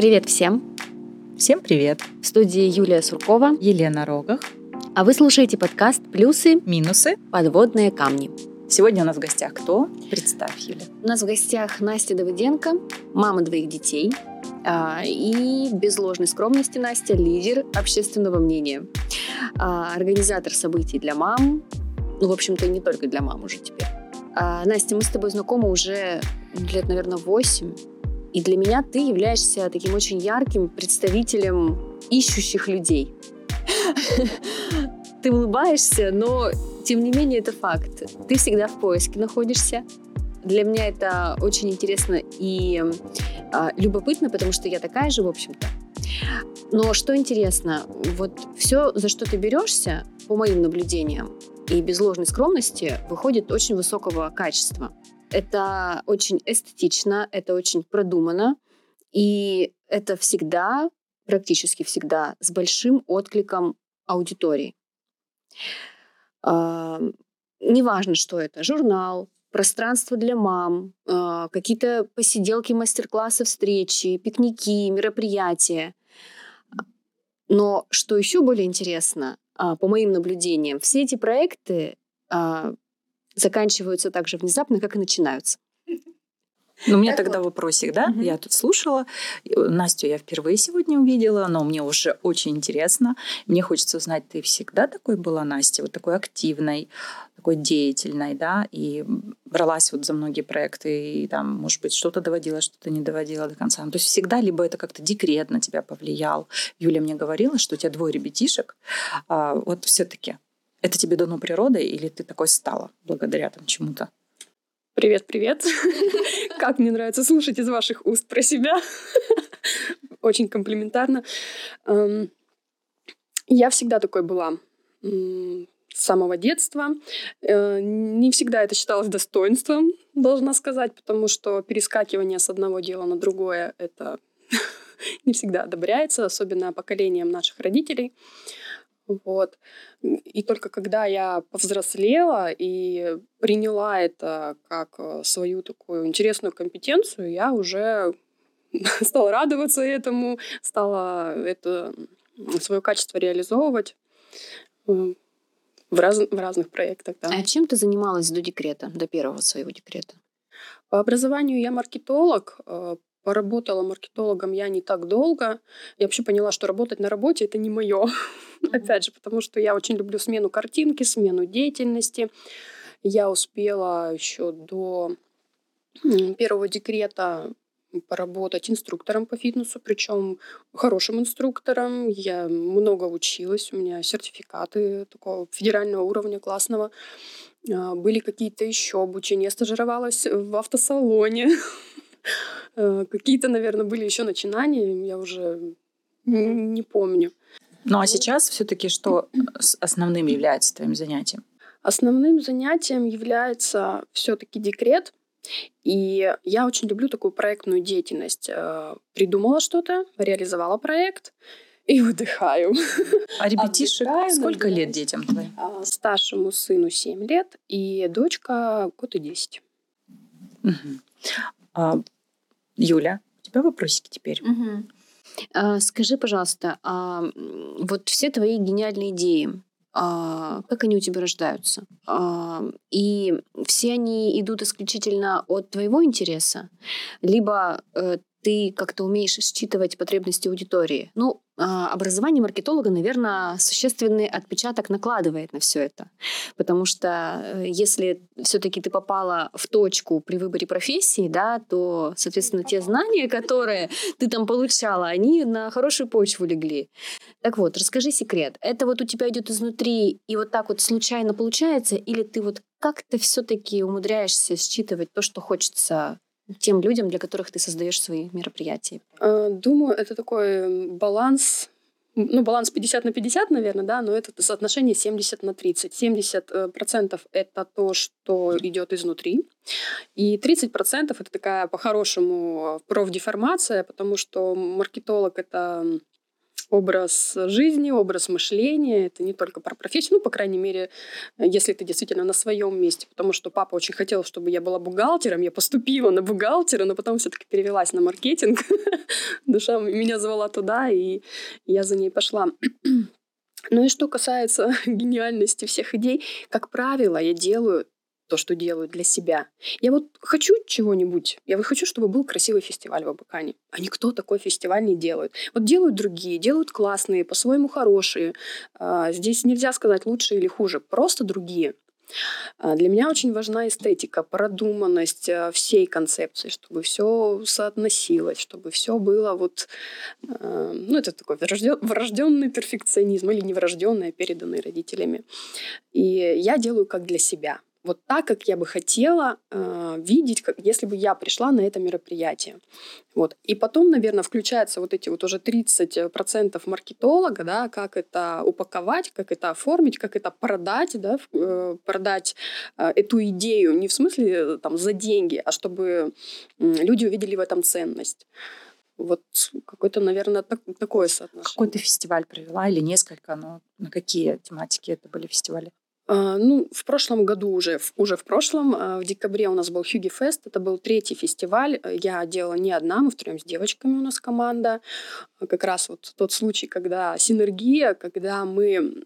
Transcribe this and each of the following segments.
Привет всем! Всем привет! В студии Юлия Суркова, Елена Рогах. А вы слушаете подкаст «Плюсы. Минусы. Подводные камни». Сегодня у нас в гостях кто? Представь, Юля. У нас в гостях Настя Давыденко, мама двоих детей. А, и без ложной скромности Настя – лидер общественного мнения. А, организатор событий для мам. Ну, в общем-то, не только для мам уже теперь. А, Настя, мы с тобой знакомы уже лет, наверное, 8. И для меня ты являешься таким очень ярким представителем ищущих людей. Ты улыбаешься, но тем не менее это факт. Ты всегда в поиске находишься. Для меня это очень интересно и а, любопытно, потому что я такая же, в общем-то. Но что интересно, вот все, за что ты берешься, по моим наблюдениям, и без ложной скромности, выходит очень высокого качества. Это очень эстетично, это очень продумано, и это всегда, практически всегда, с большим откликом аудитории. А, неважно, что это, журнал, пространство для мам, а, какие-то посиделки, мастер-классы, встречи, пикники, мероприятия. Но что еще более интересно, а, по моим наблюдениям, все эти проекты заканчиваются так же внезапно, как и начинаются. Ну, у меня так тогда вот. вопросик, да? Угу. Я тут слушала. Настю я впервые сегодня увидела, но мне уже очень интересно. Мне хочется узнать, ты всегда такой была, Настя, вот такой активной, такой деятельной, да, и бралась вот за многие проекты, и там, может быть, что-то доводила, что-то не доводила до конца. Ну, то есть всегда либо это как-то декрет на тебя повлиял. Юля мне говорила, что у тебя двое ребятишек. А, вот все таки это тебе дано природой или ты такой стала благодаря там чему-то? Привет, привет. Как мне нравится слушать из ваших уст про себя. Очень комплиментарно. Эм, я всегда такой была с самого детства. Э, не всегда это считалось достоинством, должна сказать, потому что перескакивание с одного дела на другое — это не всегда одобряется, особенно поколением наших родителей. Вот. И только когда я повзрослела и приняла это как э, свою такую интересную компетенцию, я уже стала радоваться этому, стала это свое качество реализовывать в, раз, в разных проектах. Да. А чем ты занималась до декрета, до первого своего декрета? По образованию я маркетолог, э, Поработала маркетологом я не так долго. Я вообще поняла, что работать на работе это не мое. Опять же, потому что я очень люблю смену картинки, смену деятельности. Я успела еще до первого декрета поработать инструктором по фитнесу, причем хорошим инструктором. Я много училась, у меня сертификаты такого федерального уровня классного. А, были какие-то еще обучения. Я стажировалась в автосалоне. Э, какие-то, наверное, были еще начинания, я уже не помню. Ну а сейчас все-таки что основным является твоим занятием? Основным занятием является все-таки декрет. И я очень люблю такую проектную деятельность. Э, придумала что-то, реализовала проект и выдыхаю. А ребятишек сколько лет детям твоим? А, старшему сыну 7 лет и дочка год и 10. Угу. А, Юля, у тебя вопросики теперь. Угу. А, скажи, пожалуйста, а вот все твои гениальные идеи, а, как они у тебя рождаются? А, и все они идут исключительно от твоего интереса, либо э, ты как-то умеешь считывать потребности аудитории. Ну, образование маркетолога, наверное, существенный отпечаток накладывает на все это. Потому что э, если все-таки ты попала в точку при выборе профессии, да, то, соответственно, те знания, которые ты там получала, они на хорошую почву легли. Так вот, расскажи секрет. Это вот у тебя идет изнутри и вот так вот случайно получается, или ты вот как-то все-таки умудряешься считывать то, что хочется тем людям, для которых ты создаешь свои мероприятия? А, думаю, это такой баланс ну, баланс 50 на 50, наверное, да, но это соотношение 70 на 30. 70 э, процентов это то, что идет изнутри, и 30 процентов это такая по-хорошему профдеформация, потому что маркетолог это образ жизни, образ мышления. Это не только про профессию, ну, по крайней мере, если ты действительно на своем месте. Потому что папа очень хотел, чтобы я была бухгалтером. Я поступила на бухгалтера, но потом все-таки перевелась на маркетинг. Душа меня звала туда, и я за ней пошла. Ну и что касается гениальности всех идей, как правило, я делаю то, что делаю для себя. Я вот хочу чего-нибудь, я вот хочу, чтобы был красивый фестиваль в Абакане. А никто такой фестиваль не делает. Вот делают другие, делают классные, по-своему хорошие. А, здесь нельзя сказать лучше или хуже, просто другие. А, для меня очень важна эстетика, продуманность а, всей концепции, чтобы все соотносилось, чтобы все было вот, ну это такой врожденный перфекционизм или неврожденный, переданный родителями. И я делаю как для себя вот так, как я бы хотела э, видеть, как, если бы я пришла на это мероприятие. Вот. И потом, наверное, включаются вот эти вот уже 30% маркетолога, да, как это упаковать, как это оформить, как это продать, да, э, продать э, эту идею не в смысле э, там за деньги, а чтобы э, люди увидели в этом ценность. Вот какой-то, наверное, так, такое соотношение. Какой ты фестиваль провела или несколько? Но на какие тематики это были фестивали? А, ну, в прошлом году уже, уже в прошлом, а, в декабре у нас был Хьюги Фест. Это был третий фестиваль. Я делала не одна, мы втроем с девочками у нас команда. Как раз вот тот случай, когда синергия, когда мы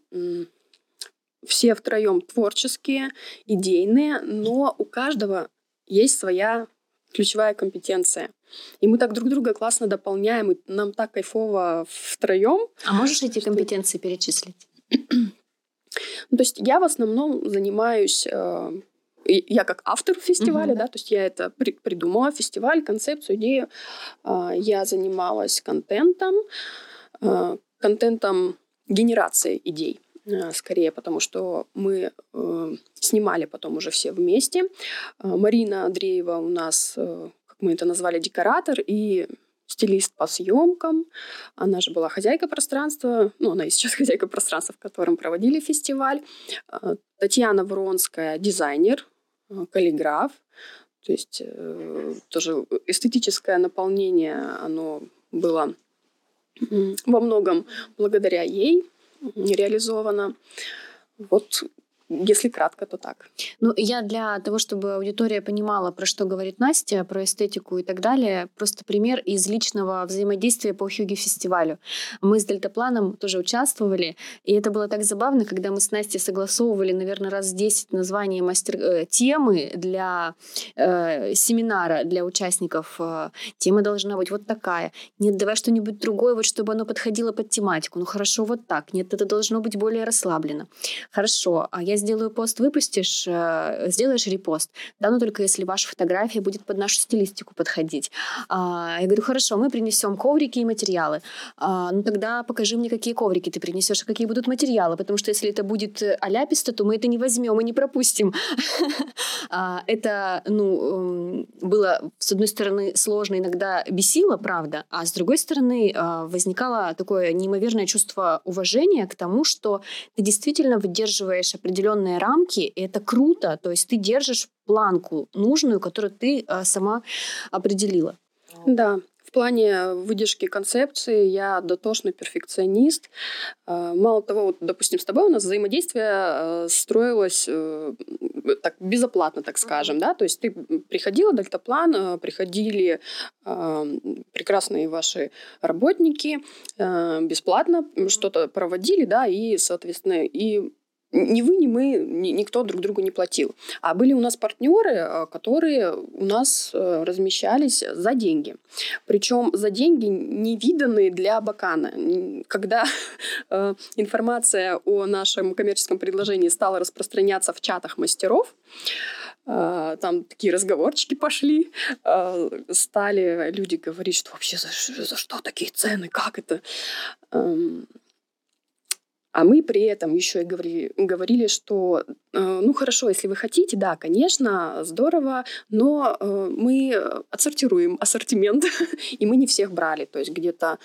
все втроем творческие, идейные, но у каждого есть своя ключевая компетенция. И мы так друг друга классно дополняем, и нам так кайфово втроем. А можешь эти компетенции перечислить? Ну, то есть я в основном занимаюсь э, я как автор фестиваля, mm-hmm. да, то есть я это при, придумала, фестиваль, концепцию, идею. Э, я занималась контентом, э, контентом генерации идей э, скорее, потому что мы э, снимали потом уже все вместе. Марина Андреева у нас, как мы это назвали, декоратор, и стилист по съемкам. Она же была хозяйка пространства, ну, она и сейчас хозяйка пространства, в котором проводили фестиваль. А, Татьяна Вронская, дизайнер, а, каллиграф. То есть э, тоже эстетическое наполнение, оно было во многом благодаря ей реализовано. Вот если кратко, то так. Ну, я для того, чтобы аудитория понимала, про что говорит Настя, про эстетику и так далее, просто пример из личного взаимодействия по Хьюги фестивалю. Мы с Дельтапланом тоже участвовали, и это было так забавно, когда мы с Настей согласовывали, наверное, раз 10 название мастер э, темы для э, семинара для участников. Э, тема должна быть вот такая. Нет, давай что-нибудь другое, вот чтобы оно подходило под тематику. Ну хорошо, вот так. Нет, это должно быть более расслаблено. Хорошо, а я сделаю пост, выпустишь, э, сделаешь репост. Да, но только если ваша фотография будет под нашу стилистику подходить. А, я говорю, хорошо, мы принесем коврики и материалы. А, ну тогда покажи мне, какие коврики ты принесешь, а какие будут материалы, потому что если это будет аляписто, то мы это не возьмем и не пропустим. А, это, ну, эм, было, с одной стороны, сложно, иногда бесило, правда, а с другой стороны, возникало такое неимоверное чувство уважения к тому, что ты действительно выдерживаешь определенные определенные рамки, и это круто. То есть ты держишь планку нужную, которую ты а, сама определила. Да, в плане выдержки концепции я дотошный перфекционист. А, мало того, вот, допустим, с тобой у нас взаимодействие а, строилось э, так безоплатно, так скажем, да, то есть ты приходила, дельтаплан, приходили прекрасные ваши работники, бесплатно что-то проводили, да, и, соответственно, и ни вы, ни мы, ни, никто друг другу не платил. А были у нас партнеры, э, которые у нас э, размещались за деньги. Причем за деньги невиданные для Бакана. Когда э, информация о нашем коммерческом предложении стала распространяться в чатах мастеров, там такие разговорчики пошли, стали люди говорить, что вообще за, за что такие цены, как это? А мы при этом еще и говорили, говорили что, э, ну хорошо, если вы хотите, да, конечно, здорово, но э, мы отсортируем ассортимент, и мы не всех брали, то есть где-то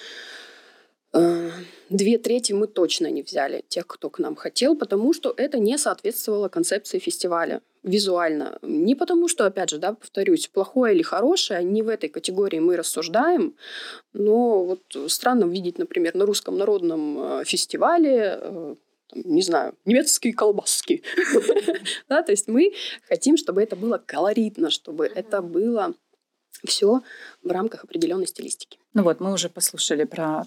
две трети мы точно не взяли тех, кто к нам хотел, потому что это не соответствовало концепции фестиваля. визуально. Не потому, что, опять же, да, повторюсь, плохое или хорошее, не в этой категории мы рассуждаем, но вот странно видеть, например, на русском народном э, фестивале э, не знаю, немецкие колбаски. да, то есть мы хотим, чтобы это было колоритно, чтобы это было все в рамках определенной стилистики. Ну вот, мы уже послушали про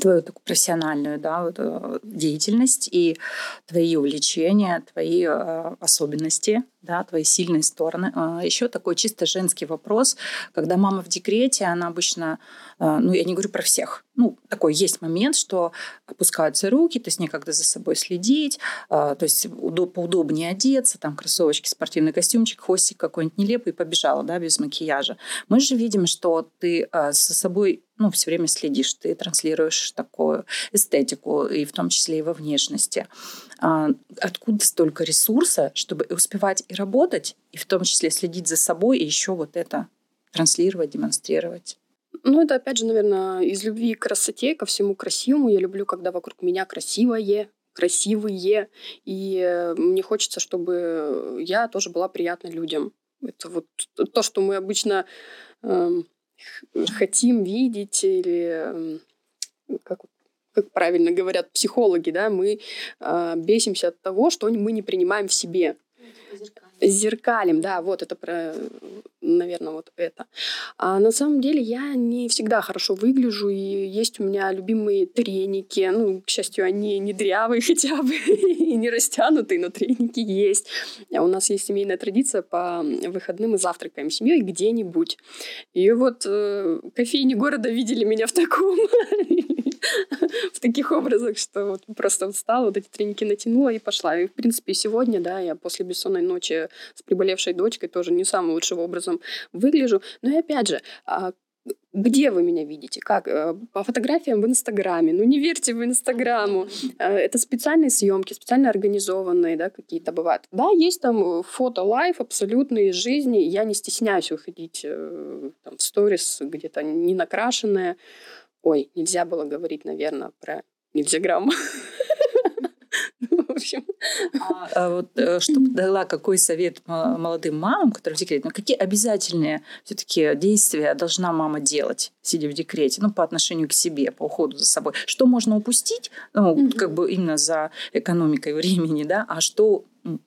твою такую профессиональную да, вот, э, деятельность и твои увлечения, твои э, особенности, да, твои сильные стороны. Э, еще такой чисто женский вопрос. Когда мама в декрете, она обычно, э, ну, я не говорю про всех, ну, такой есть момент, что опускаются руки, то есть некогда за собой следить, э, то есть удоб, поудобнее одеться, там кроссовочки, спортивный костюмчик, хвостик какой-нибудь нелепый, побежала, да, без макияжа. Мы же видим, что ты со собой ну, все время следишь, ты транслируешь такую эстетику, и в том числе и во внешности. А, откуда столько ресурса, чтобы успевать и работать, и в том числе следить за собой, и еще вот это транслировать, демонстрировать? Ну, это, опять же, наверное, из любви к красоте, ко всему красивому. Я люблю, когда вокруг меня красивое, красивые. И э, мне хочется, чтобы я тоже была приятна людям. Это вот то, что мы обычно э, хотим видеть или э, как как правильно говорят психологи, да, мы э, бесимся от того, что мы не принимаем в себе. Зеркалем, да, вот это про, наверное, вот это. А на самом деле я не всегда хорошо выгляжу, и есть у меня любимые треники. Ну, к счастью, они не дрявые хотя бы и не растянутые, но треники есть. А у нас есть семейная традиция по выходным мы завтракаем с семьей где-нибудь. И вот э, кофейни города видели меня в таком в таких образах, что вот просто встала, вот эти треники натянула и пошла. И, в принципе, сегодня, да, я после бессонной ночи с приболевшей дочкой тоже не самым лучшим образом выгляжу. Но и опять же, а, где вы меня видите? Как? Э, по фотографиям в Инстаграме. Ну, не верьте в Инстаграму. Э, это специальные съемки, специально организованные, да, какие-то бывают. Да, есть там фото лайф абсолютно из жизни. Я не стесняюсь выходить э, там, в сторис где-то не накрашенная. Ой, нельзя было говорить, наверное, про нельзя грамм. В общем. А, а вот э, что дала какой совет молодым мамам, которые в декрете? Ну, какие обязательные все-таки действия должна мама делать, сидя в декрете, ну, по отношению к себе, по уходу за собой? Что можно упустить, ну, как бы именно за экономикой времени, да, а что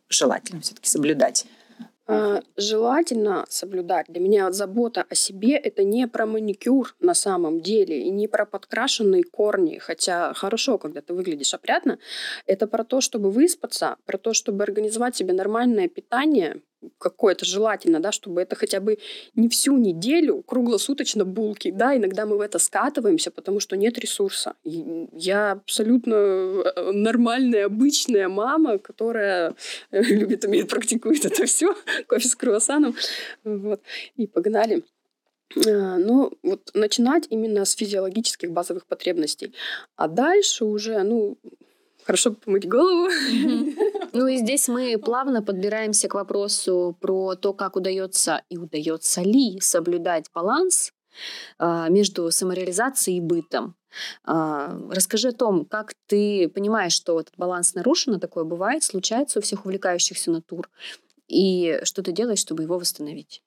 желательно все-таки соблюдать? А, желательно соблюдать. Для меня забота о себе это не про маникюр на самом деле и не про подкрашенные корни, хотя хорошо, когда ты выглядишь опрятно. Это про то, чтобы выспаться, про то, чтобы организовать себе нормальное питание, какое-то желательно, да, чтобы это хотя бы не всю неделю круглосуточно булки, да, иногда мы в это скатываемся, потому что нет ресурса. И я абсолютно э, нормальная, обычная мама, которая э, любит, умеет, практикует это все, кофе с круассаном, вот, и погнали. А, ну, вот начинать именно с физиологических базовых потребностей. А дальше уже, ну, хорошо помыть голову. Ну и здесь мы плавно подбираемся к вопросу про то, как удается и удается ли соблюдать баланс а, между самореализацией и бытом. А, расскажи о том, как ты понимаешь, что этот баланс нарушен, а такое бывает, случается у всех увлекающихся натур, и что ты делаешь, чтобы его восстановить.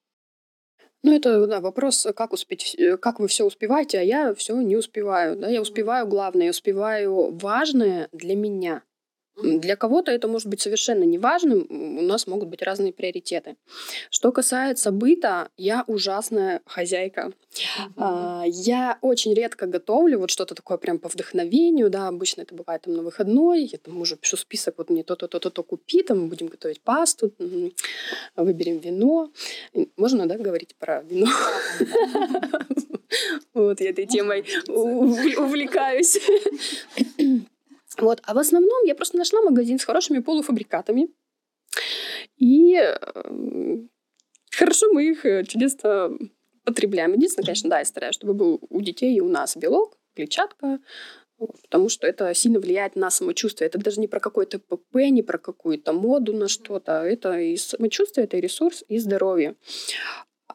Ну, это да, вопрос, как успеть, э, как вы все успеваете, а я все не успеваю. Да? Я успеваю главное, я успеваю важное для меня. Для кого-то это может быть совершенно неважным, у нас могут быть разные приоритеты. Что касается быта, я ужасная хозяйка. Mm-hmm. Я очень редко готовлю вот что-то такое прям по вдохновению, да, обычно это бывает там на выходной, я там уже пишу список, вот мне то-то, то-то, то купи, там будем готовить пасту, выберем вино. Можно, да, говорить про вино? Вот, я этой темой увлекаюсь. Вот. А в основном я просто нашла магазин с хорошими полуфабрикатами. И э, хорошо мы их э, чудесно потребляем. Единственное, конечно, да, я стараюсь, чтобы был у детей и у нас белок, клетчатка, потому что это сильно влияет на самочувствие. Это даже не про какой-то ПП, не про какую-то моду на что-то. Это и самочувствие, это и ресурс, и здоровье.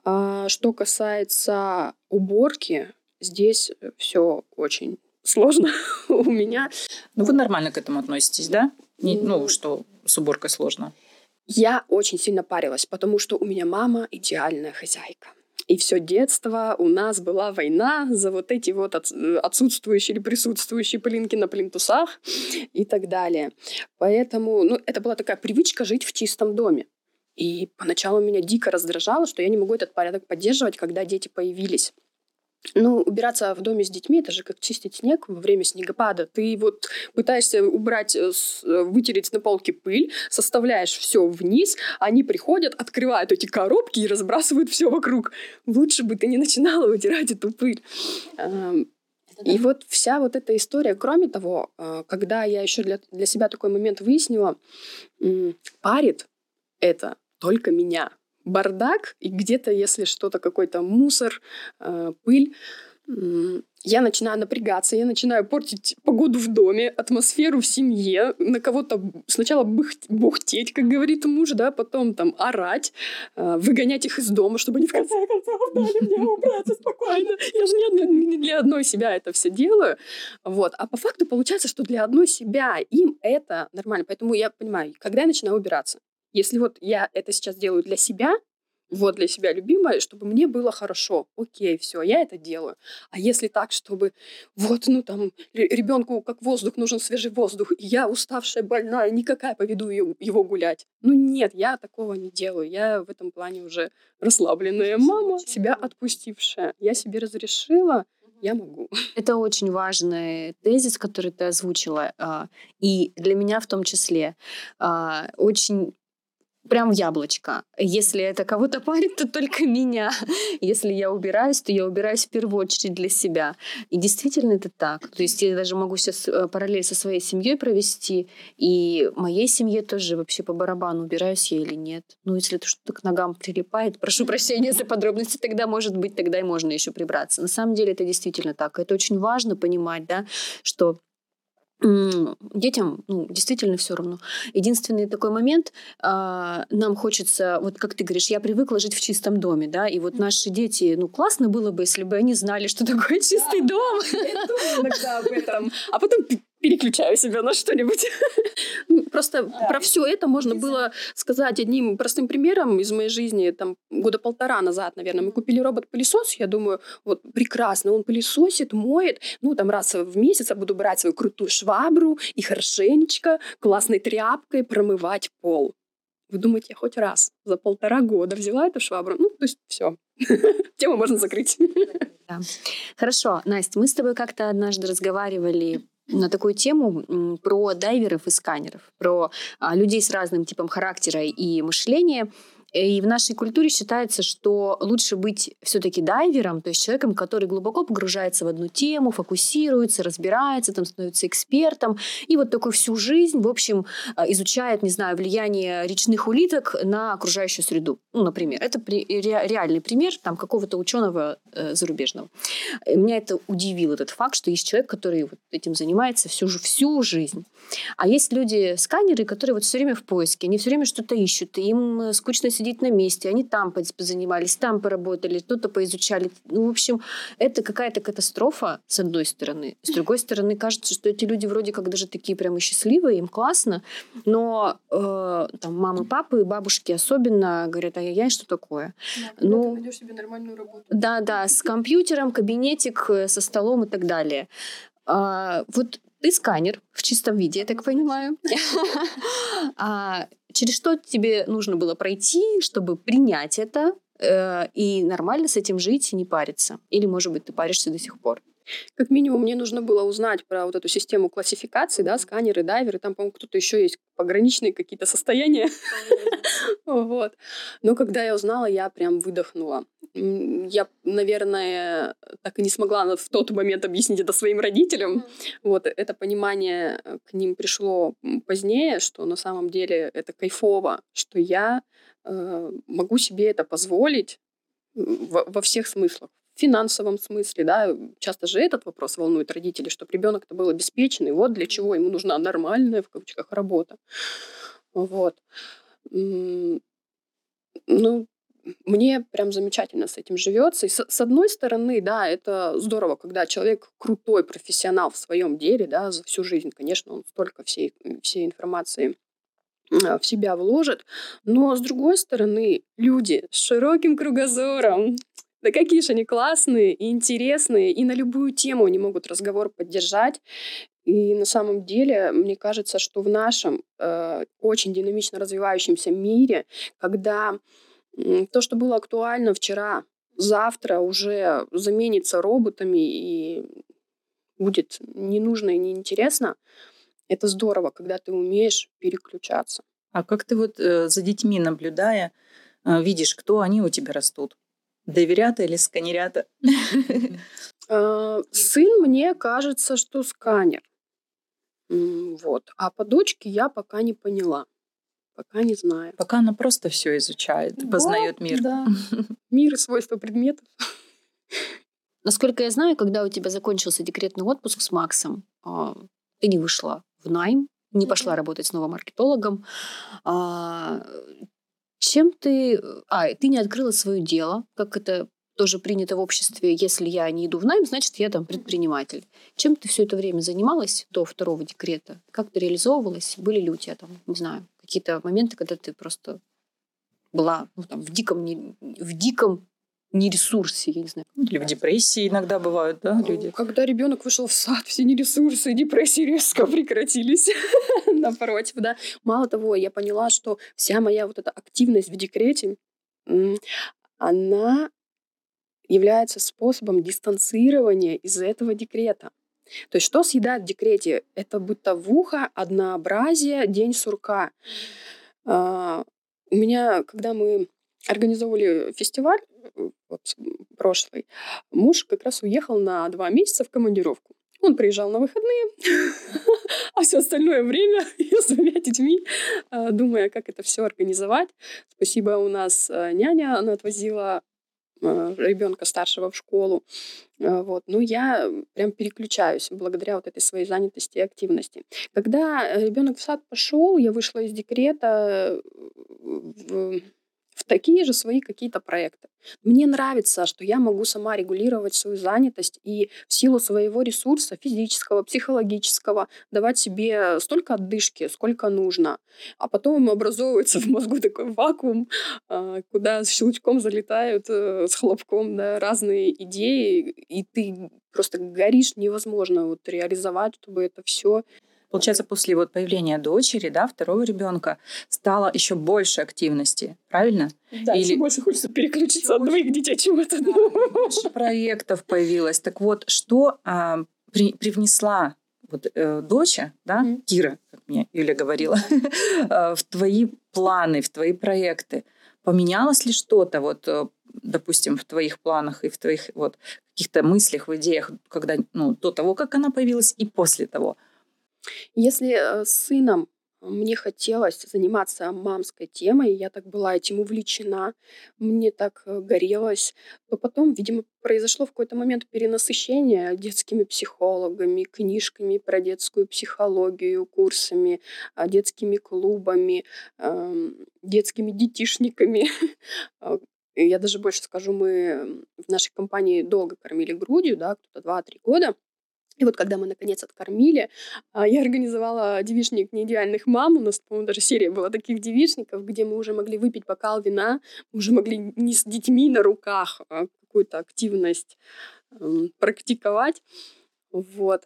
А что касается уборки, здесь все очень сложно у меня. Ну, вы нормально к этому относитесь, да? Не, ну, что с уборкой сложно? Я очень сильно парилась, потому что у меня мама идеальная хозяйка. И все детство у нас была война за вот эти вот отсутствующие или присутствующие пылинки на плинтусах и так далее. Поэтому ну, это была такая привычка жить в чистом доме. И поначалу меня дико раздражало, что я не могу этот порядок поддерживать, когда дети появились. Ну, убираться в доме с детьми, это же как чистить снег во время снегопада. Ты вот пытаешься убрать, э, э, вытереть на полке пыль, составляешь все вниз, они приходят, открывают эти коробки и разбрасывают все вокруг. Лучше бы ты не начинала вытирать эту пыль. И вот вся вот эта история, кроме того, э, когда я еще для, для себя такой момент выяснила, парит это только меня бардак, и где-то, если что-то, какой-то мусор, э, пыль, я начинаю напрягаться, я начинаю портить погоду в доме, атмосферу в семье, на кого-то сначала бухтеть, как говорит муж, да, потом там орать, э, выгонять их из дома, чтобы они в конце концов дали мне убраться спокойно. Я же не для одной себя это все делаю. Вот. А по факту получается, что для одной себя им это нормально. Поэтому я понимаю, когда я начинаю убираться, если вот я это сейчас делаю для себя, вот для себя любимое, чтобы мне было хорошо. Окей, все, я это делаю. А если так, чтобы вот, ну там, ребенку как воздух нужен свежий воздух, и я уставшая, больная, никакая поведу его гулять. Ну нет, я такого не делаю. Я в этом плане уже расслабленная мама, себя отпустившая. Я себе разрешила, я могу. Это очень важный тезис, который ты озвучила, а, и для меня в том числе. А, очень прям в яблочко. Если это кого-то парит, то только меня. Если я убираюсь, то я убираюсь в первую очередь для себя. И действительно это так. То есть я даже могу сейчас э, параллель со своей семьей провести, и моей семье тоже вообще по барабану, убираюсь я или нет. Ну, если это что-то к ногам прилипает, прошу прощения за подробности, тогда, может быть, тогда и можно еще прибраться. На самом деле это действительно так. Это очень важно понимать, да, что детям ну, действительно все равно. Единственный такой момент, э, нам хочется, вот как ты говоришь, я привыкла жить в чистом доме, да, и вот наши дети, ну классно было бы, если бы они знали, что такое чистый да, дом. Я иногда об этом. А потом переключаю себя на что-нибудь. Просто да. про все это можно было сказать одним простым примером из моей жизни. Там года полтора назад, наверное, мы купили робот-пылесос. Я думаю, вот прекрасно, он пылесосит, моет. Ну, там раз в месяц я буду брать свою крутую швабру и хорошенечко классной тряпкой промывать пол. Вы думаете, я хоть раз за полтора года взяла эту швабру? Ну, то есть все. Тему можно закрыть. Да. Хорошо, Настя, мы с тобой как-то однажды разговаривали на такую тему про дайверов и сканеров, про а, людей с разным типом характера и мышления. И в нашей культуре считается, что лучше быть все-таки дайвером, то есть человеком, который глубоко погружается в одну тему, фокусируется, разбирается, там становится экспертом, и вот такой всю жизнь, в общем, а, изучает, не знаю, влияние речных улиток на окружающую среду. Ну, например, это реальный пример там какого-то ученого э, зарубежного. Меня это удивил этот факт, что есть человек, который вот этим занимается всю, всю жизнь. А есть люди-сканеры, которые вот все время в поиске, они все время что-то ищут, им э, скучно сидеть сидеть на месте. Они там позанимались, там поработали, что-то поизучали. Ну, в общем, это какая-то катастрофа, с одной стороны. С другой стороны, кажется, что эти люди вроде как даже такие прямо счастливые, им классно. Но э, там мамы, папы, бабушки особенно говорят, ай-яй-яй, что такое? Да, ну, ты себе нормальную работу. Да, да, с компьютером, кабинетик, э, со столом и так далее. А, вот ты сканер в чистом виде, я так понимаю. А, через что тебе нужно было пройти, чтобы принять это э, и нормально с этим жить и не париться? Или, может быть, ты паришься до сих пор? Как минимум, мне нужно было узнать про вот эту систему классификации, да, сканеры, дайверы, там, по-моему, кто-то еще есть, пограничные какие-то состояния. Вот. Но когда я узнала, я прям выдохнула. Я, наверное, так и не смогла в тот момент объяснить это своим родителям. Вот это понимание к ним пришло позднее, что на самом деле это кайфово, что я э, могу себе это позволить во, во всех смыслах в финансовом смысле, да, часто же этот вопрос волнует родителей, чтобы ребенок-то был обеспеченный, вот для чего ему нужна нормальная, в кавычках, работа. Вот. Ну, мне прям замечательно с этим живется. И с, с одной стороны, да, это здорово, когда человек крутой профессионал в своем деле, да, за всю жизнь, конечно, он столько всей, всей информации в себя вложат. Но, с другой стороны, люди с широким кругозором, да какие же они классные и интересные, и на любую тему они могут разговор поддержать. И на самом деле, мне кажется, что в нашем э, очень динамично развивающемся мире, когда то, что было актуально вчера, завтра уже заменится роботами и будет не нужно и неинтересно, это здорово, когда ты умеешь переключаться. А как ты вот э, за детьми наблюдая, э, видишь, кто они у тебя растут? Доверята или сканерята? Э, сын, мне кажется, что сканер. Вот. А по дочке я пока не поняла. Пока не знаю. Пока она просто все изучает, да, познает мир. Да. Мир и свойства предметов. Насколько я знаю, когда у тебя закончился декретный отпуск с Максом, а, ты не вышла в найм, не пошла работать снова маркетологом. А, чем ты... А, ты не открыла свое дело, как это тоже принято в обществе, если я не иду в найм, значит, я там предприниматель. Чем ты все это время занималась до второго декрета? Как ты реализовывалась? Были ли у тебя там, не знаю, какие-то моменты, когда ты просто была ну, там, в диком, не, в диком не ресурсе, я не знаю. Или в депрессии иногда бывают, да, люди? Когда ребенок вышел в сад, все нересурсы и депрессии резко прекратились. Напротив, да. Мало того, я поняла, что вся моя вот эта активность в декрете, она является способом дистанцирования из этого декрета. То есть что съедает в декрете? Это бытовуха, однообразие, день сурка. А, у меня, когда мы организовывали фестиваль, вот, прошлый, муж как раз уехал на два месяца в командировку. Он приезжал на выходные, а все остальное время я с двумя детьми, а, думая, как это все организовать. Спасибо, у нас а, няня, она отвозила ребенка старшего в школу. Вот. Ну, я прям переключаюсь благодаря вот этой своей занятости и активности. Когда ребенок в сад пошел, я вышла из декрета в в такие же свои какие-то проекты. Мне нравится, что я могу сама регулировать свою занятость и в силу своего ресурса физического, психологического давать себе столько отдышки, сколько нужно. А потом образовывается в мозгу такой вакуум, а, куда с щелчком залетают э, с хлопком да, разные идеи, и ты просто горишь невозможно вот реализовать, чтобы это все Получается, после вот появления дочери, да, второго ребенка, стало еще больше активности, правильно? Да, Или... больше хочется переключиться от двоих детей, чем от одного. Больше проектов появилось. Так вот, что а, при, привнесла вот э, доча, да, mm-hmm. Кира, как мне Юля говорила, э, в твои планы, в твои проекты? Поменялось ли что-то вот э, допустим, в твоих планах и в твоих вот каких-то мыслях, в идеях, когда, ну, до того, как она появилась, и после того? Если э, с сыном мне хотелось заниматься мамской темой, я так была этим увлечена, мне так э, горелось, то потом, видимо, произошло в какой-то момент перенасыщение детскими психологами, книжками про детскую психологию, курсами, а, детскими клубами, детскими детишниками. Я даже больше скажу, мы в нашей компании долго кормили грудью, да, кто-то 2-3 года. И вот когда мы наконец откормили, а, я организовала девишник неидеальных мам. У нас, по-моему, даже серия была таких девишников, где мы уже могли выпить бокал вина, мы уже могли не с детьми на руках а какую-то активность практиковать. Вот.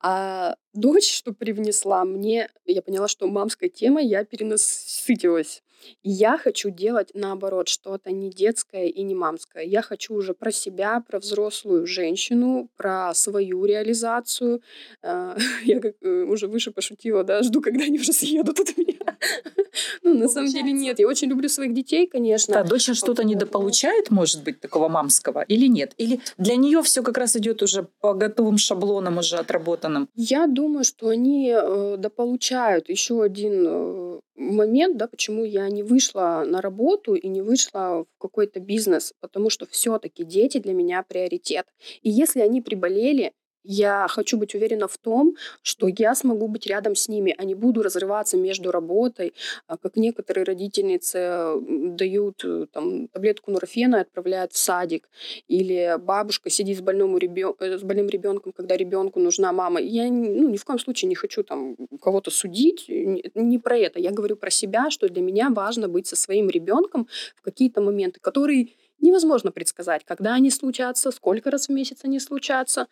А дочь, что привнесла мне, я поняла, что мамской темой я перенасытилась. Я хочу делать наоборот что-то не детское и не мамское. Я хочу уже про себя, про взрослую женщину, про свою реализацию. А, я как э, уже выше пошутила, да, жду, когда они уже съедут от меня. Ну, на самом деле нет. Я очень люблю своих детей, конечно. Да, дочь что-то недополучает, может быть, такого мамского или нет? Или для нее все как раз идет уже по готовым шаблонам, уже отработанным? Я думаю, что они э, дополучают. Еще один э, момент, да, почему я не вышла на работу и не вышла в какой-то бизнес, потому что все-таки дети для меня приоритет. И если они приболели, я хочу быть уверена в том, что я смогу быть рядом с ними, а не буду разрываться между работой, а как некоторые родительницы дают э, там, таблетку норфена и отправляют в садик, или бабушка сидит с, больным ребен... Э, с больным ребенком, когда ребенку нужна мама. Я ну, ни в коем случае не хочу там кого-то судить, не про это. Я говорю про себя, что для меня важно быть со своим ребенком в какие-то моменты, которые невозможно предсказать, когда они случатся, сколько раз в месяц они случатся.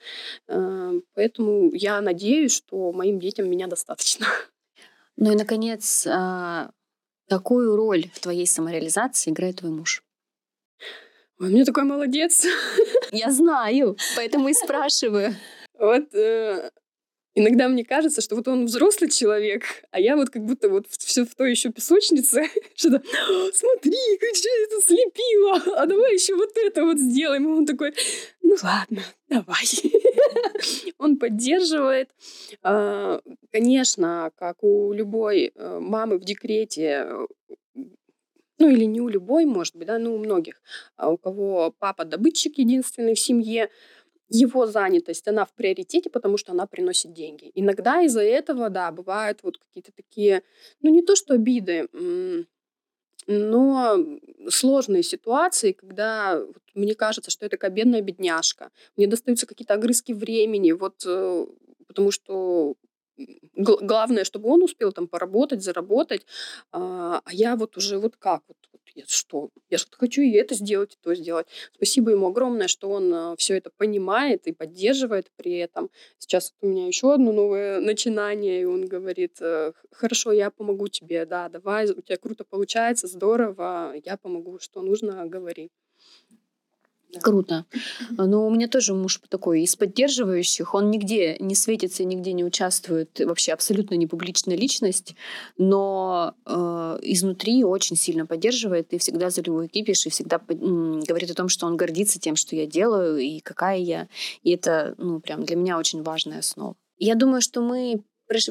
Э, поэтому я надеюсь, что моим детям меня достаточно. Ну и, наконец, а, какую роль в твоей самореализации играет твой муж? Он мне такой молодец. Я знаю, поэтому и спрашиваю. Вот э, Иногда мне кажется, что вот он взрослый человек, а я вот как будто вот все в той еще песочнице, что-то, смотри, как что я тут слепила, а давай еще вот это вот сделаем. И он такой, ну ладно, давай. Он поддерживает. А, конечно, как у любой э, мамы в декрете, ну или не у любой, может быть, да, ну у многих, а у кого папа добытчик единственный в семье, его занятость, она в приоритете, потому что она приносит деньги. Иногда из-за этого, да, бывают вот какие-то такие, ну не то что обиды, но сложные ситуации, когда вот, мне кажется, что я такая бедная бедняжка. Мне достаются какие-то огрызки времени, вот э, потому что главное, чтобы он успел там поработать, заработать, а, а я вот уже вот как вот я что? Я что-то хочу и это сделать, и то сделать. Спасибо ему огромное, что он э, все это понимает и поддерживает при этом. Сейчас у меня еще одно новое начинание, и он говорит, э, хорошо, я помогу тебе, да, давай, у тебя круто получается, здорово, я помогу, что нужно, говори. Круто. Но у меня тоже муж такой из поддерживающих. Он нигде не светится, нигде не участвует. Вообще абсолютно не публичная личность. Но э, изнутри очень сильно поддерживает и всегда за любой кипиш, и всегда м, говорит о том, что он гордится тем, что я делаю, и какая я. И это, ну, прям для меня очень важная основа. Я думаю, что мы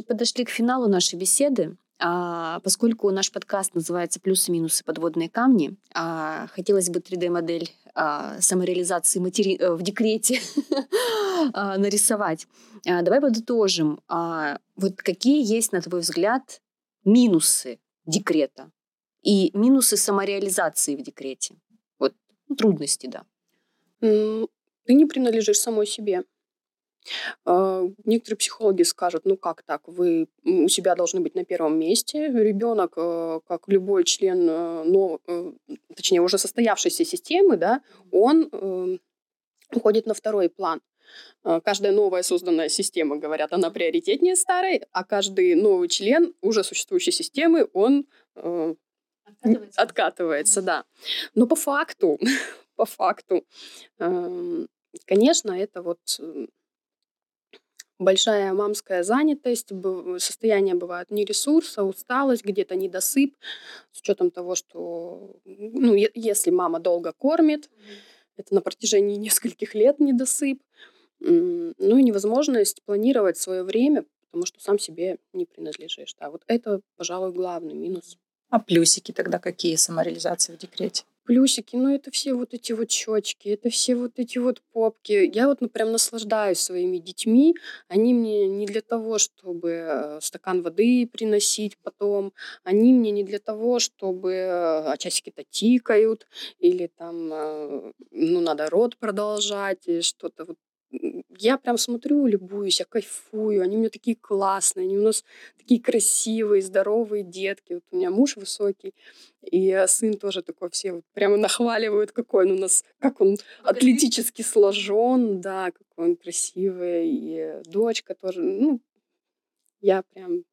подошли к финалу нашей беседы. А, поскольку наш подкаст называется «Плюсы-минусы. Подводные камни», а, хотелось бы 3D-модель а, самореализации матери... Э, в декрете нарисовать. Давай подытожим. Вот какие есть, на твой взгляд, минусы декрета и минусы самореализации в декрете? Вот ну, трудности, да. Ты не принадлежишь самой себе. А, некоторые психологи скажут, ну как так, вы у себя должны быть на первом месте. Ребенок, э, как любой член, э, но, э, точнее, уже состоявшейся системы, да, он эм, уходит на второй план. Каждая новая созданная система, говорят, она приоритетнее старой, а каждый новый член уже существующей системы, он откатывается, откатывается да. Но по факту, по факту, эм, конечно, это вот большая мамская занятость, состояние бывает не ресурса, усталость, где-то недосып, с учетом того, что ну, если мама долго кормит, это на протяжении нескольких лет недосып, ну и невозможность планировать свое время, потому что сам себе не принадлежишь. Да, вот это, пожалуй, главный минус. А плюсики тогда какие самореализации в декрете? Плюсики, ну это все вот эти вот щечки, это все вот эти вот попки. Я вот ну, прям наслаждаюсь своими детьми. Они мне не для того, чтобы э, стакан воды приносить потом. Они мне не для того, чтобы э, а часики-то тикают или там, э, ну, надо рот продолжать, и что-то вот я прям смотрю, любуюсь, я кайфую. Они у меня такие классные, они у нас такие красивые, здоровые детки. Вот у меня муж высокий, и сын тоже такой, все вот прямо нахваливают, какой он у нас, как он атлетически сложен, да, какой он красивый. И дочка тоже, ну, я прям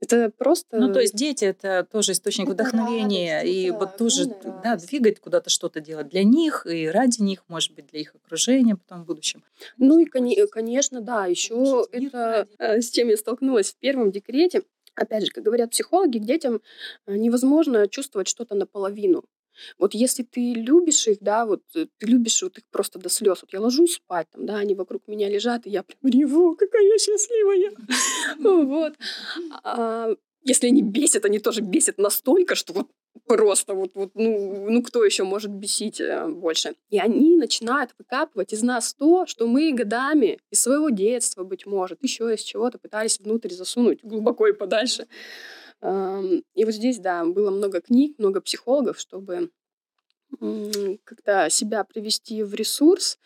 это просто... Ну, то есть дети — это тоже источник это вдохновения, радость, и вот тоже да, двигать куда-то что-то делать для них и ради них, может быть, для их окружения потом в будущем. Ну и, конечно, да, еще это э, с чем я столкнулась в первом декрете. Опять же, как говорят психологи, к детям э, невозможно чувствовать что-то наполовину. Вот если ты любишь их, да, вот э, ты любишь вот их просто до слез. Вот я ложусь спать, там, да, они вокруг меня лежат, и я прям реву, какая я счастливая. Вот. А если они бесят, они тоже бесят настолько, что вот просто вот, вот ну, ну кто еще может бесить э, больше? И они начинают выкапывать из нас то, что мы годами из своего детства, быть может, еще из чего-то пытались внутрь засунуть глубоко и подальше. И вот здесь, да, было много книг, много психологов, чтобы когда себя привести в ресурс,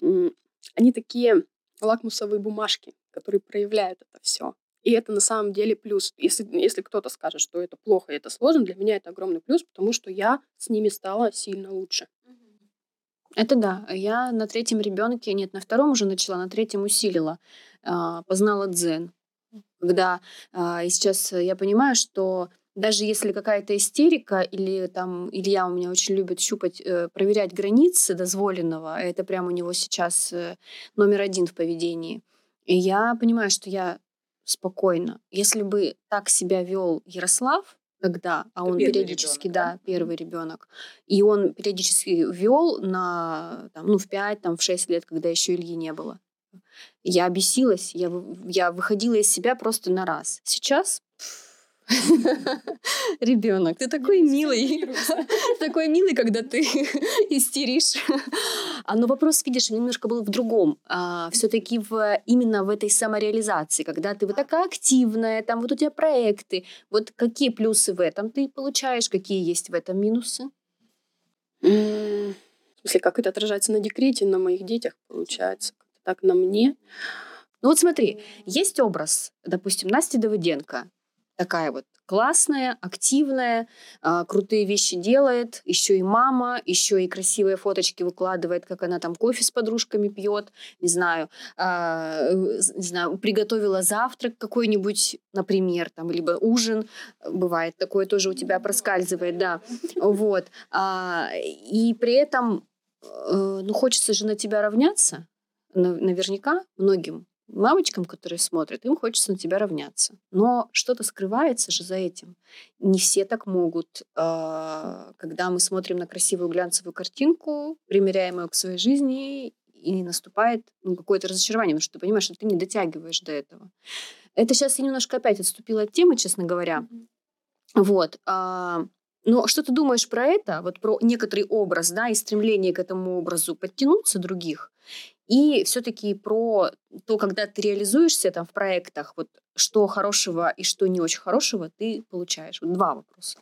они такие лакмусовые бумажки, которые проявляют это все. И это на самом деле плюс. Если, если кто-то скажет, что это плохо и это сложно, для меня это огромный плюс, потому что я с ними стала сильно лучше. Это да. Я на третьем ребенке, нет, на втором уже начала, на третьем усилила, а, познала дзен. Когда а, и сейчас я понимаю, что даже если какая-то истерика или там Илья у меня очень любит щупать, э, проверять границы дозволенного, это прямо у него сейчас э, номер один в поведении. И я понимаю, что я спокойно. Если бы так себя вел Ярослав тогда, а он периодически, ребенок, да, да, первый ребенок, и он периодически вел на, там, ну, в 5, там, в 6 лет, когда еще Ильи не было. Я обесилась, я, я выходила из себя просто на раз. Сейчас Ребенок, ты такой милый. Такой милый, когда ты истеришь. А, но вопрос, видишь, немножко был в другом. А, Все-таки в, именно в этой самореализации, когда ты вот такая активная, там вот у тебя проекты. Вот какие плюсы в этом ты получаешь, какие есть в этом минусы? В смысле, как это отражается на декрете, на моих детях, получается, так на мне. Ну вот смотри, есть образ, допустим, Насти Давыденко, такая вот классная, активная, э, крутые вещи делает, еще и мама, еще и красивые фоточки выкладывает, как она там кофе с подружками пьет, не знаю, э, не знаю, приготовила завтрак какой-нибудь, например, там, либо ужин, бывает такое тоже у тебя проскальзывает, да, вот, а, и при этом, э, ну, хочется же на тебя равняться, наверняка многим мамочкам, которые смотрят, им хочется на тебя равняться. Но что-то скрывается же за этим. Не все так могут. А, когда мы смотрим на красивую глянцевую картинку, примеряем ее к своей жизни, и наступает ну, какое-то разочарование, потому что ты понимаешь, что ты не дотягиваешь до этого. Это сейчас я немножко опять отступила от темы, честно говоря. Вот. А, но что ты думаешь про это, вот про некоторый образ, да, и стремление к этому образу подтянуться других? И все-таки про то, когда ты реализуешься там в проектах, вот что хорошего и что не очень хорошего ты получаешь. Вот два вопроса.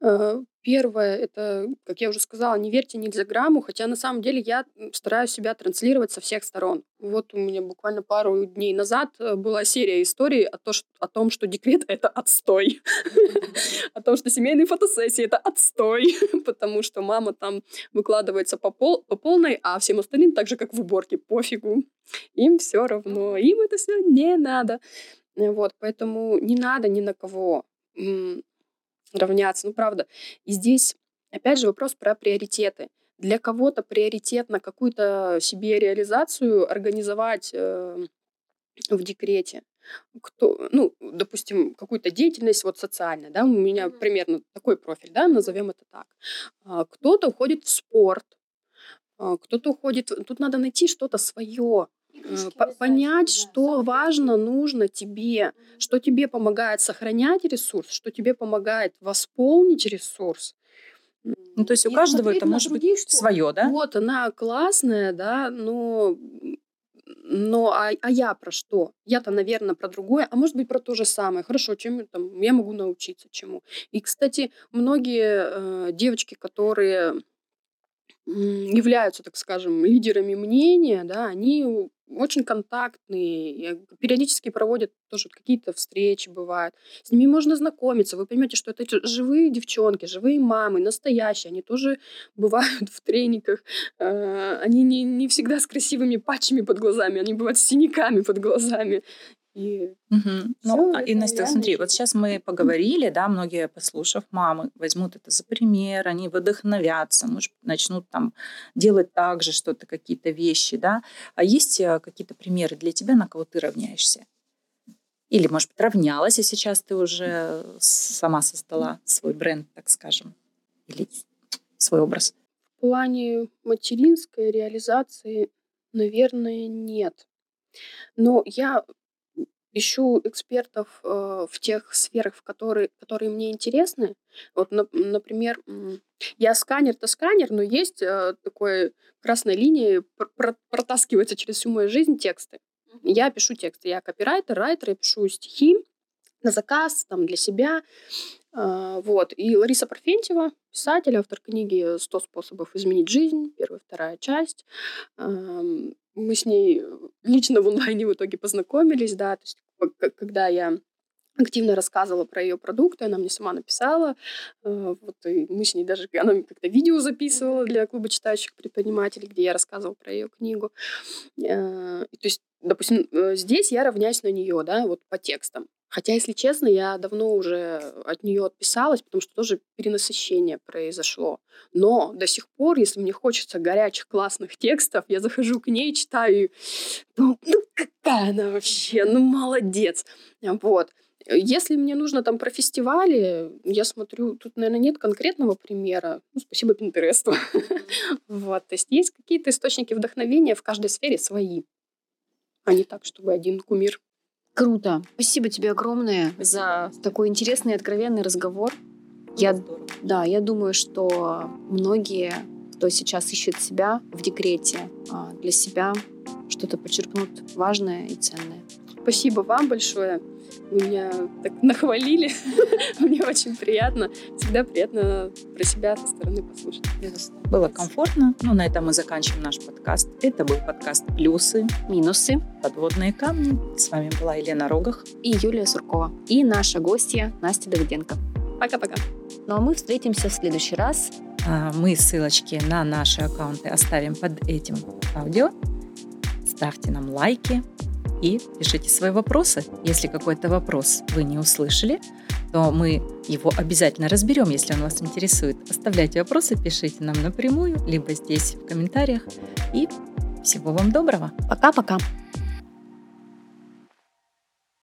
Э, первое, это, как я уже сказала, не верьте нельзя грамму, хотя на самом деле я стараюсь себя транслировать со всех сторон. Вот у меня буквально пару дней назад э, была серия историй о, то, что, о том, что декрет — это отстой. О том, что семейные фотосессии — это отстой, потому что мама там выкладывается по полной, а всем остальным, так же, как в уборке, пофигу. Им все равно, им это все не надо. Э, вот, поэтому не надо ни на кого равняться. Ну, правда. И здесь, опять же, вопрос про приоритеты. Для кого-то приоритет на какую-то себе реализацию организовать э, в декрете. Кто, ну, допустим, какую-то деятельность вот социальная, да, у меня mm-hmm. примерно такой профиль, да, назовем это так. А, кто-то уходит в спорт, а, кто-то уходит, тут надо найти что-то свое, понять, что важно, нужно тебе, что тебе помогает сохранять ресурс, что тебе помогает восполнить ресурс. Ну, то есть у и каждого это может быть свое, да? Вот, она классная, да, но но а, а я про что? Я-то, наверное, про другое, а может быть про то же самое. Хорошо, чем там я могу научиться чему? И, кстати, многие э, девочки, которые являются, так скажем, лидерами мнения, да, они очень контактные, периодически проводят тоже какие-то встречи бывают. С ними можно знакомиться. Вы поймете, что это живые девчонки, живые мамы, настоящие. Они тоже бывают в трениках. Э, они не, не всегда с красивыми патчами под глазами, они бывают с синяками под глазами. И угу. ну, и Настя, смотри, вот сейчас мы поговорили, да, многие, послушав мамы, возьмут это за пример, они вдохновятся, может, начнут там делать так же что-то, какие-то вещи, да. А есть э, какие-то примеры для тебя, на кого ты равняешься? Или, может быть, равнялась, и сейчас ты уже сама создала свой бренд, так скажем, или свой образ? В плане материнской реализации, наверное, нет. Но я ищу экспертов э, в тех сферах, в которые, которые мне интересны. Вот, на, например, я сканер-то сканер, но есть э, такой красной линией пр- пр- протаскивается через всю мою жизнь тексты. Я пишу тексты, я копирайтер, райтер, я пишу стихи на заказ, там, для себя. Э, вот. И Лариса Парфентьева, писатель, автор книги «100 способов изменить жизнь», первая, вторая часть. Э, мы с ней лично в онлайне в итоге познакомились, да, то есть когда я активно рассказывала про ее продукты, она мне сама написала, э, вот и мы с ней даже, она как-то видео записывала для клуба читающих предпринимателей, где я рассказывала про ее книгу. Э, то есть, допустим, э, здесь я равняюсь на нее, да, вот по текстам. Хотя, если честно, я давно уже от нее отписалась, потому что тоже перенасыщение произошло. Но до сих пор, если мне хочется горячих классных текстов, я захожу к ней, читаю, ну, ну какая она вообще, ну молодец. Вот. Если мне нужно там про фестивали, я смотрю, тут, наверное, нет конкретного примера. Ну, спасибо Пинтересту. Вот, то есть есть какие-то источники вдохновения в каждой сфере свои, а не так, чтобы один кумир Круто. Спасибо тебе огромное за такой интересный и откровенный разговор. Я, да, я думаю, что многие, кто сейчас ищет себя в декрете, а, для себя что-то почерпнут важное и ценное. Спасибо вам большое. Вы меня так нахвалили. Мне очень приятно. Всегда приятно про себя со стороны послушать. Было комфортно. Ну, на этом мы заканчиваем наш подкаст. Это был подкаст «Плюсы», «Минусы», «Подводные камни». С вами была Елена Рогах и Юлия Суркова. И наша гостья Настя Давиденко. Пока-пока. Ну а мы встретимся в следующий раз. А, мы ссылочки на наши аккаунты оставим под этим аудио. Ставьте нам лайки, и пишите свои вопросы. Если какой-то вопрос вы не услышали, то мы его обязательно разберем, если он вас интересует. Оставляйте вопросы, пишите нам напрямую, либо здесь в комментариях. И всего вам доброго. Пока-пока.